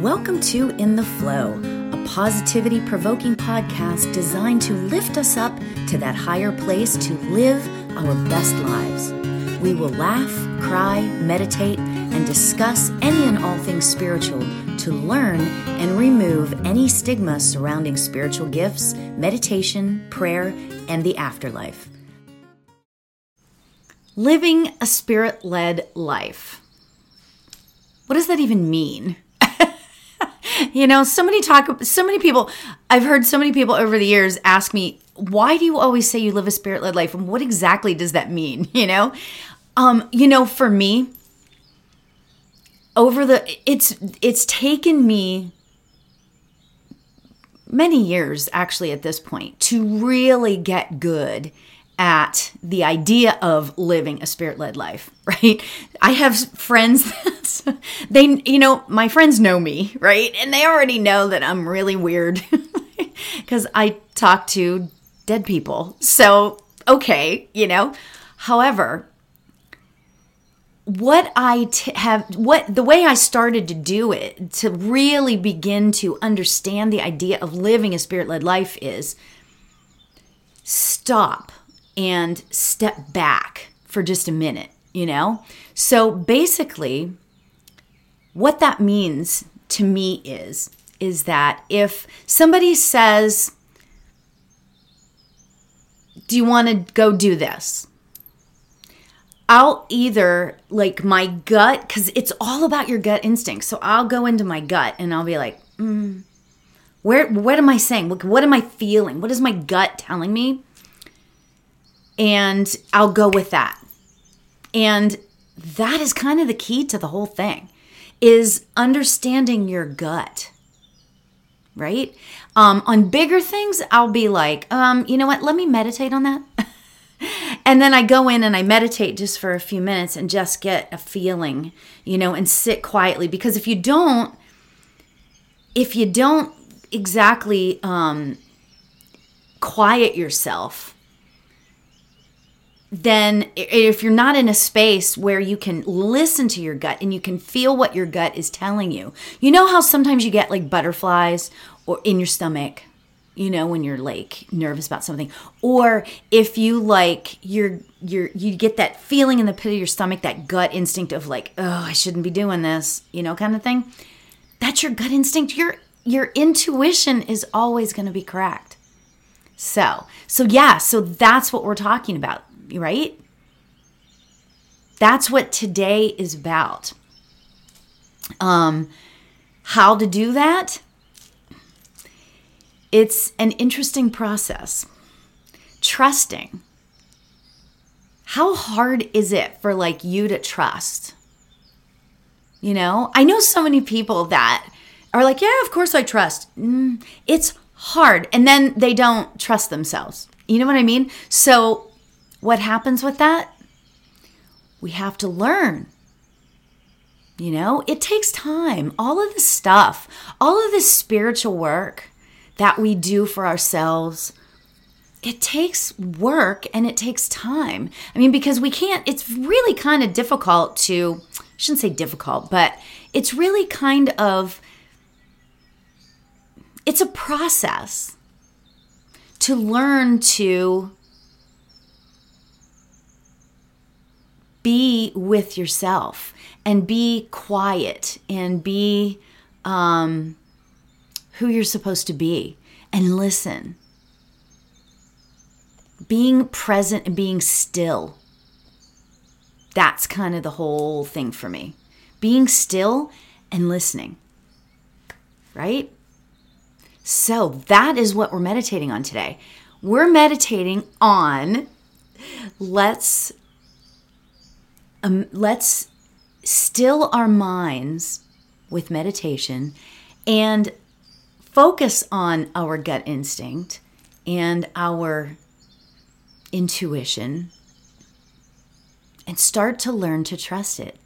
Welcome to In the Flow, a positivity provoking podcast designed to lift us up to that higher place to live our best lives. We will laugh, cry, meditate, and discuss any and all things spiritual to learn and remove any stigma surrounding spiritual gifts, meditation, prayer, and the afterlife. Living a spirit led life. What does that even mean? You know, so many talk, so many people, I've heard so many people over the years ask me, why do you always say you live a spirit led life? And what exactly does that mean? You know, um, you know, for me, over the, it's, it's taken me many years actually at this point to really get good at the idea of living a spirit led life, right? I have friends they, you know, my friends know me, right? And they already know that I'm really weird because I talk to dead people. So, okay, you know. However, what I t- have, what the way I started to do it to really begin to understand the idea of living a spirit led life is stop and step back for just a minute, you know? So basically, what that means to me is is that if somebody says, "Do you want to go do this?" I'll either like my gut cuz it's all about your gut instinct. So I'll go into my gut and I'll be like, mm, "Where what am I saying? What, what am I feeling? What is my gut telling me?" and I'll go with that. And that is kind of the key to the whole thing is understanding your gut. Right? Um, on bigger things, I'll be like, um, you know what? Let me meditate on that. and then I go in and I meditate just for a few minutes and just get a feeling, you know, and sit quietly. Because if you don't, if you don't exactly um, quiet yourself, then if you're not in a space where you can listen to your gut and you can feel what your gut is telling you you know how sometimes you get like butterflies or in your stomach you know when you're like nervous about something? Or if you like you're you're you get that feeling in the pit of your stomach that gut instinct of like oh i shouldn't be doing this you know kind of thing? That's your gut instinct. Your your intuition is always going to be correct. So so yeah so that's what we're talking about right? That's what today is about. Um, how to do that? It's an interesting process. Trusting. How hard is it for like you to trust? You know, I know so many people that are like, yeah, of course I trust. Mm, it's hard. And then they don't trust themselves. You know what I mean? So what happens with that? We have to learn. You know, it takes time. All of the stuff, all of this spiritual work that we do for ourselves, it takes work and it takes time. I mean, because we can't, it's really kind of difficult to, I shouldn't say difficult, but it's really kind of, it's a process to learn to with yourself and be quiet and be um, who you're supposed to be and listen. Being present and being still. That's kind of the whole thing for me. Being still and listening. Right? So, that is what we're meditating on today. We're meditating on let's um, let's still our minds with meditation and focus on our gut instinct and our intuition and start to learn to trust it.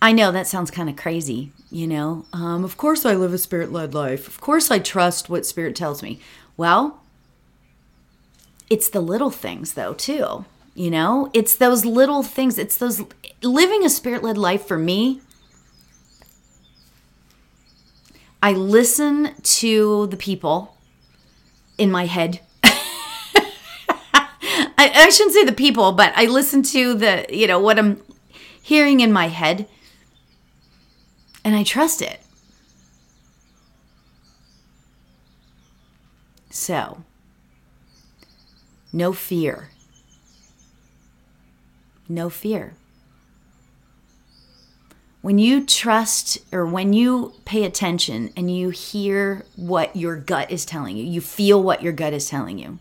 I know that sounds kind of crazy, you know. Um, of course, I live a spirit led life. Of course, I trust what spirit tells me. Well, it's the little things, though, too. You know, it's those little things. It's those living a spirit led life for me I listen to the people in my head. I, I shouldn't say the people, but I listen to the, you know, what I'm hearing in my head and I trust it. So, no fear. No fear. When you trust or when you pay attention and you hear what your gut is telling you, you feel what your gut is telling you.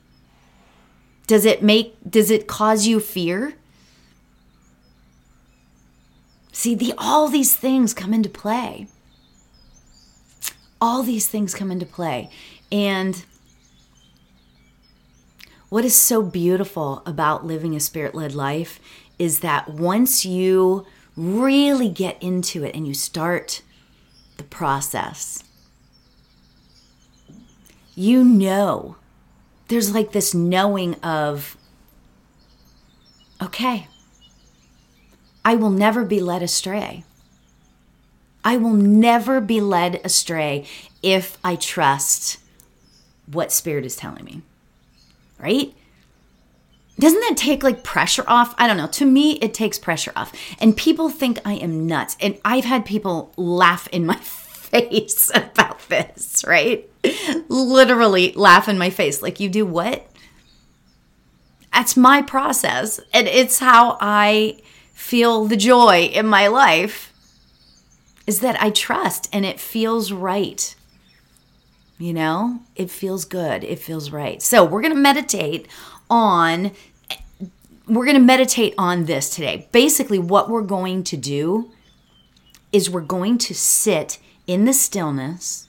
Does it make does it cause you fear? See, the all these things come into play. All these things come into play. And what is so beautiful about living a spirit led life is that once you really get into it and you start the process, you know, there's like this knowing of, okay, I will never be led astray. I will never be led astray if I trust what Spirit is telling me right? Doesn't that take like pressure off? I don't know. To me, it takes pressure off. And people think I am nuts. And I've had people laugh in my face about this, right? Literally laugh in my face. Like, you do what? That's my process. And it's how I feel the joy in my life is that I trust and it feels right. You know, it feels good. It feels right. So, we're going to meditate on we're going to meditate on this today. Basically, what we're going to do is we're going to sit in the stillness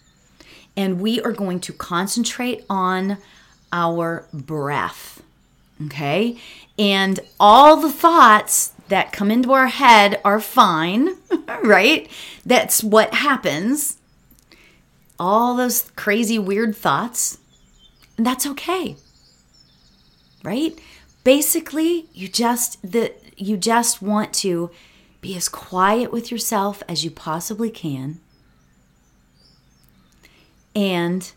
and we are going to concentrate on our breath. Okay? And all the thoughts that come into our head are fine, right? That's what happens all those crazy, weird thoughts, and that's okay. Right? Basically, you just the you just want to be as quiet with yourself as you possibly can and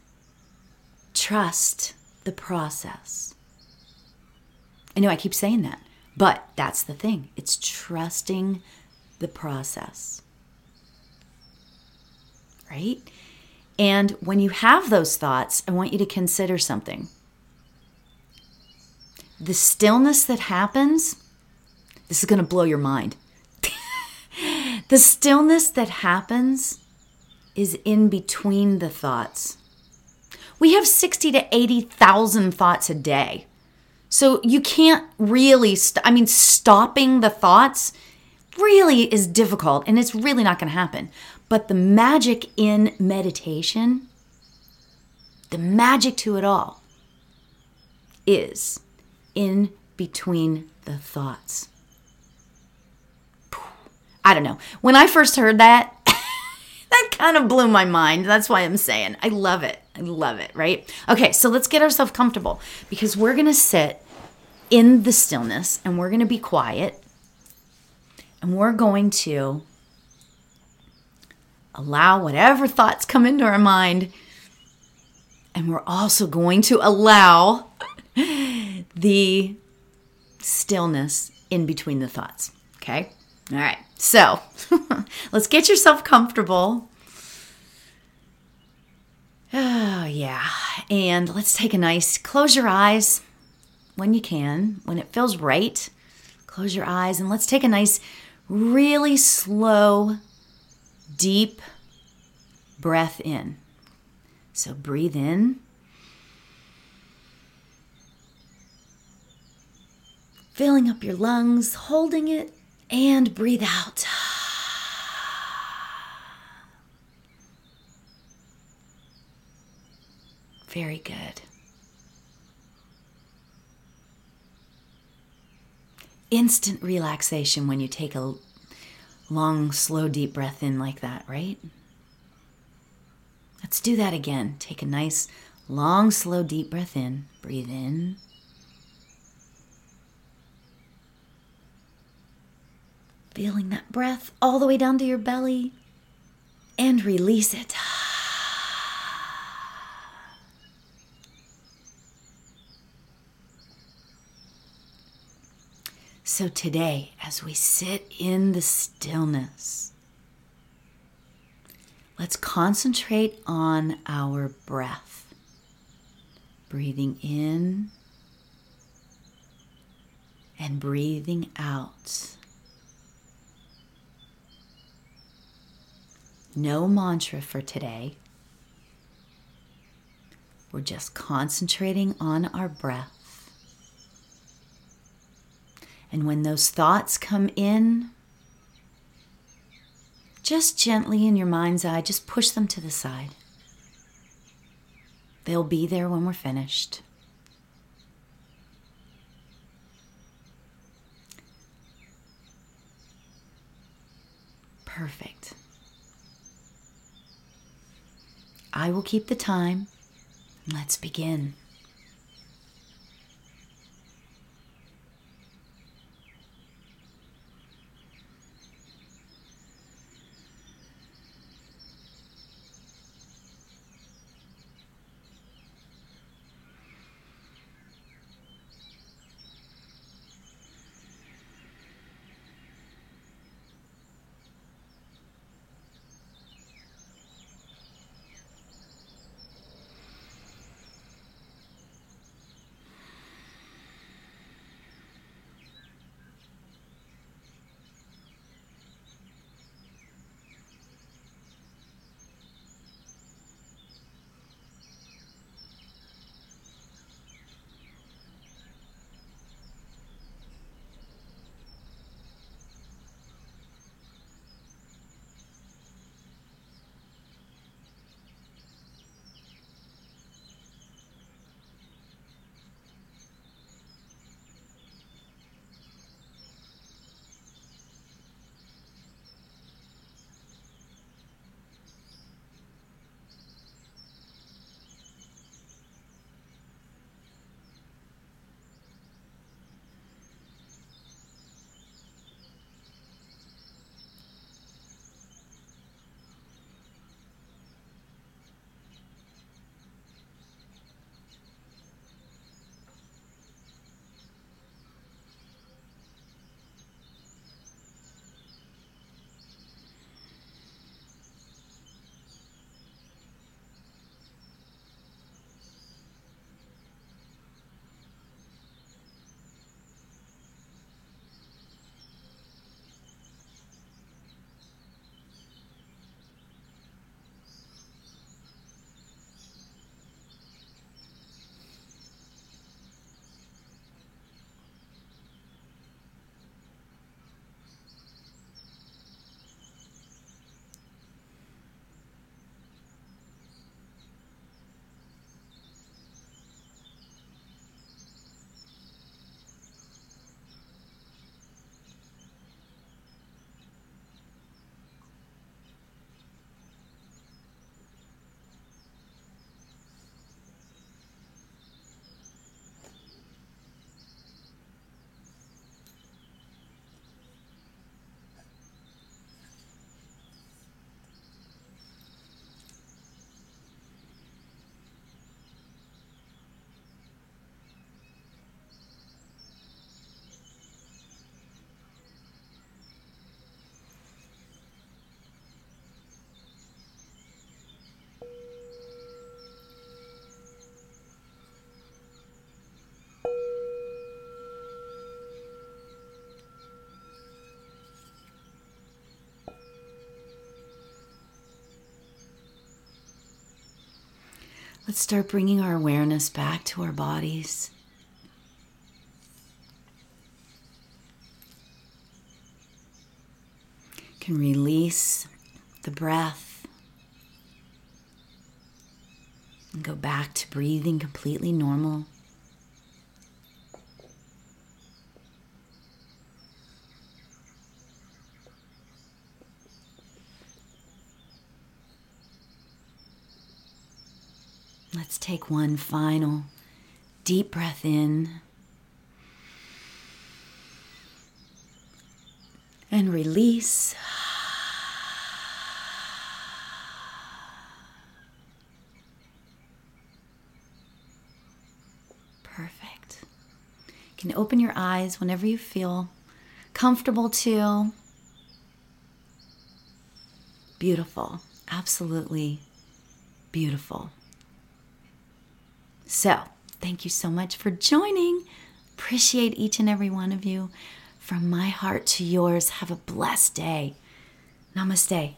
trust the process. I know I keep saying that, but that's the thing. It's trusting the process. Right? And when you have those thoughts, I want you to consider something. The stillness that happens, this is going to blow your mind. the stillness that happens is in between the thoughts. We have 60 to 80,000 thoughts a day. So you can't really, st- I mean, stopping the thoughts really is difficult and it's really not going to happen. But the magic in meditation, the magic to it all, is in between the thoughts. I don't know. When I first heard that, that kind of blew my mind. That's why I'm saying I love it. I love it, right? Okay, so let's get ourselves comfortable because we're going to sit in the stillness and we're going to be quiet and we're going to allow whatever thoughts come into our mind. And we're also going to allow the stillness in between the thoughts. Okay? All right. So let's get yourself comfortable. Oh, yeah. And let's take a nice, close your eyes when you can, when it feels right. Close your eyes and let's take a nice, really slow deep breath in. So breathe in. Filling up your lungs, holding it, and breathe out. Very good. Instant relaxation when you take a long, slow, deep breath in like that, right? Let's do that again. Take a nice, long, slow, deep breath in. Breathe in. Feeling that breath all the way down to your belly and release it. So today, as we sit in the stillness, let's concentrate on our breath. Breathing in and breathing out. No mantra for today. We're just concentrating on our breath. And when those thoughts come in, just gently in your mind's eye, just push them to the side. They'll be there when we're finished. Perfect. I will keep the time. Let's begin. Let's start bringing our awareness back to our bodies. Can release the breath and go back to breathing completely normal. Let's one final deep breath in and release. Perfect. You can open your eyes whenever you feel comfortable too. Beautiful. Absolutely beautiful. So, thank you so much for joining. Appreciate each and every one of you. From my heart to yours, have a blessed day. Namaste.